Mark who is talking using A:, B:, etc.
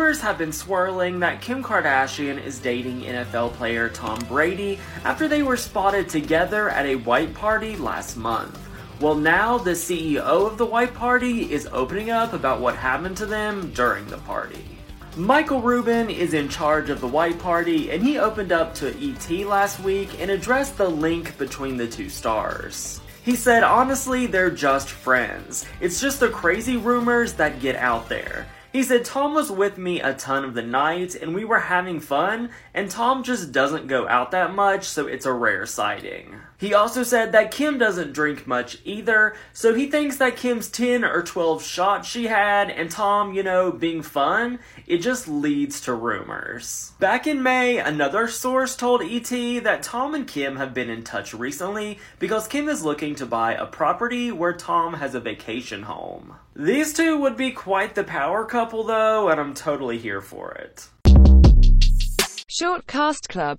A: rumors have been swirling that Kim Kardashian is dating NFL player Tom Brady after they were spotted together at a white party last month. Well, now the CEO of the white party is opening up about what happened to them during the party. Michael Rubin is in charge of the White Party, and he opened up to ET last week and addressed the link between the two stars. He said, honestly, they're just friends. It's just the crazy rumors that get out there. He said Tom was with me a ton of the night and we were having fun, and Tom just doesn't go out that much, so it's a rare sighting. He also said that Kim doesn't drink much either, so he thinks that Kim's 10 or 12 shots she had, and Tom, you know, being fun, it just leads to rumors. Back in May, another source told ET that Tom and Kim have been in touch recently because Kim is looking to buy a property where Tom has a vacation home. These two would be quite the power couple though, and I'm totally here for it.
B: Short Cast Club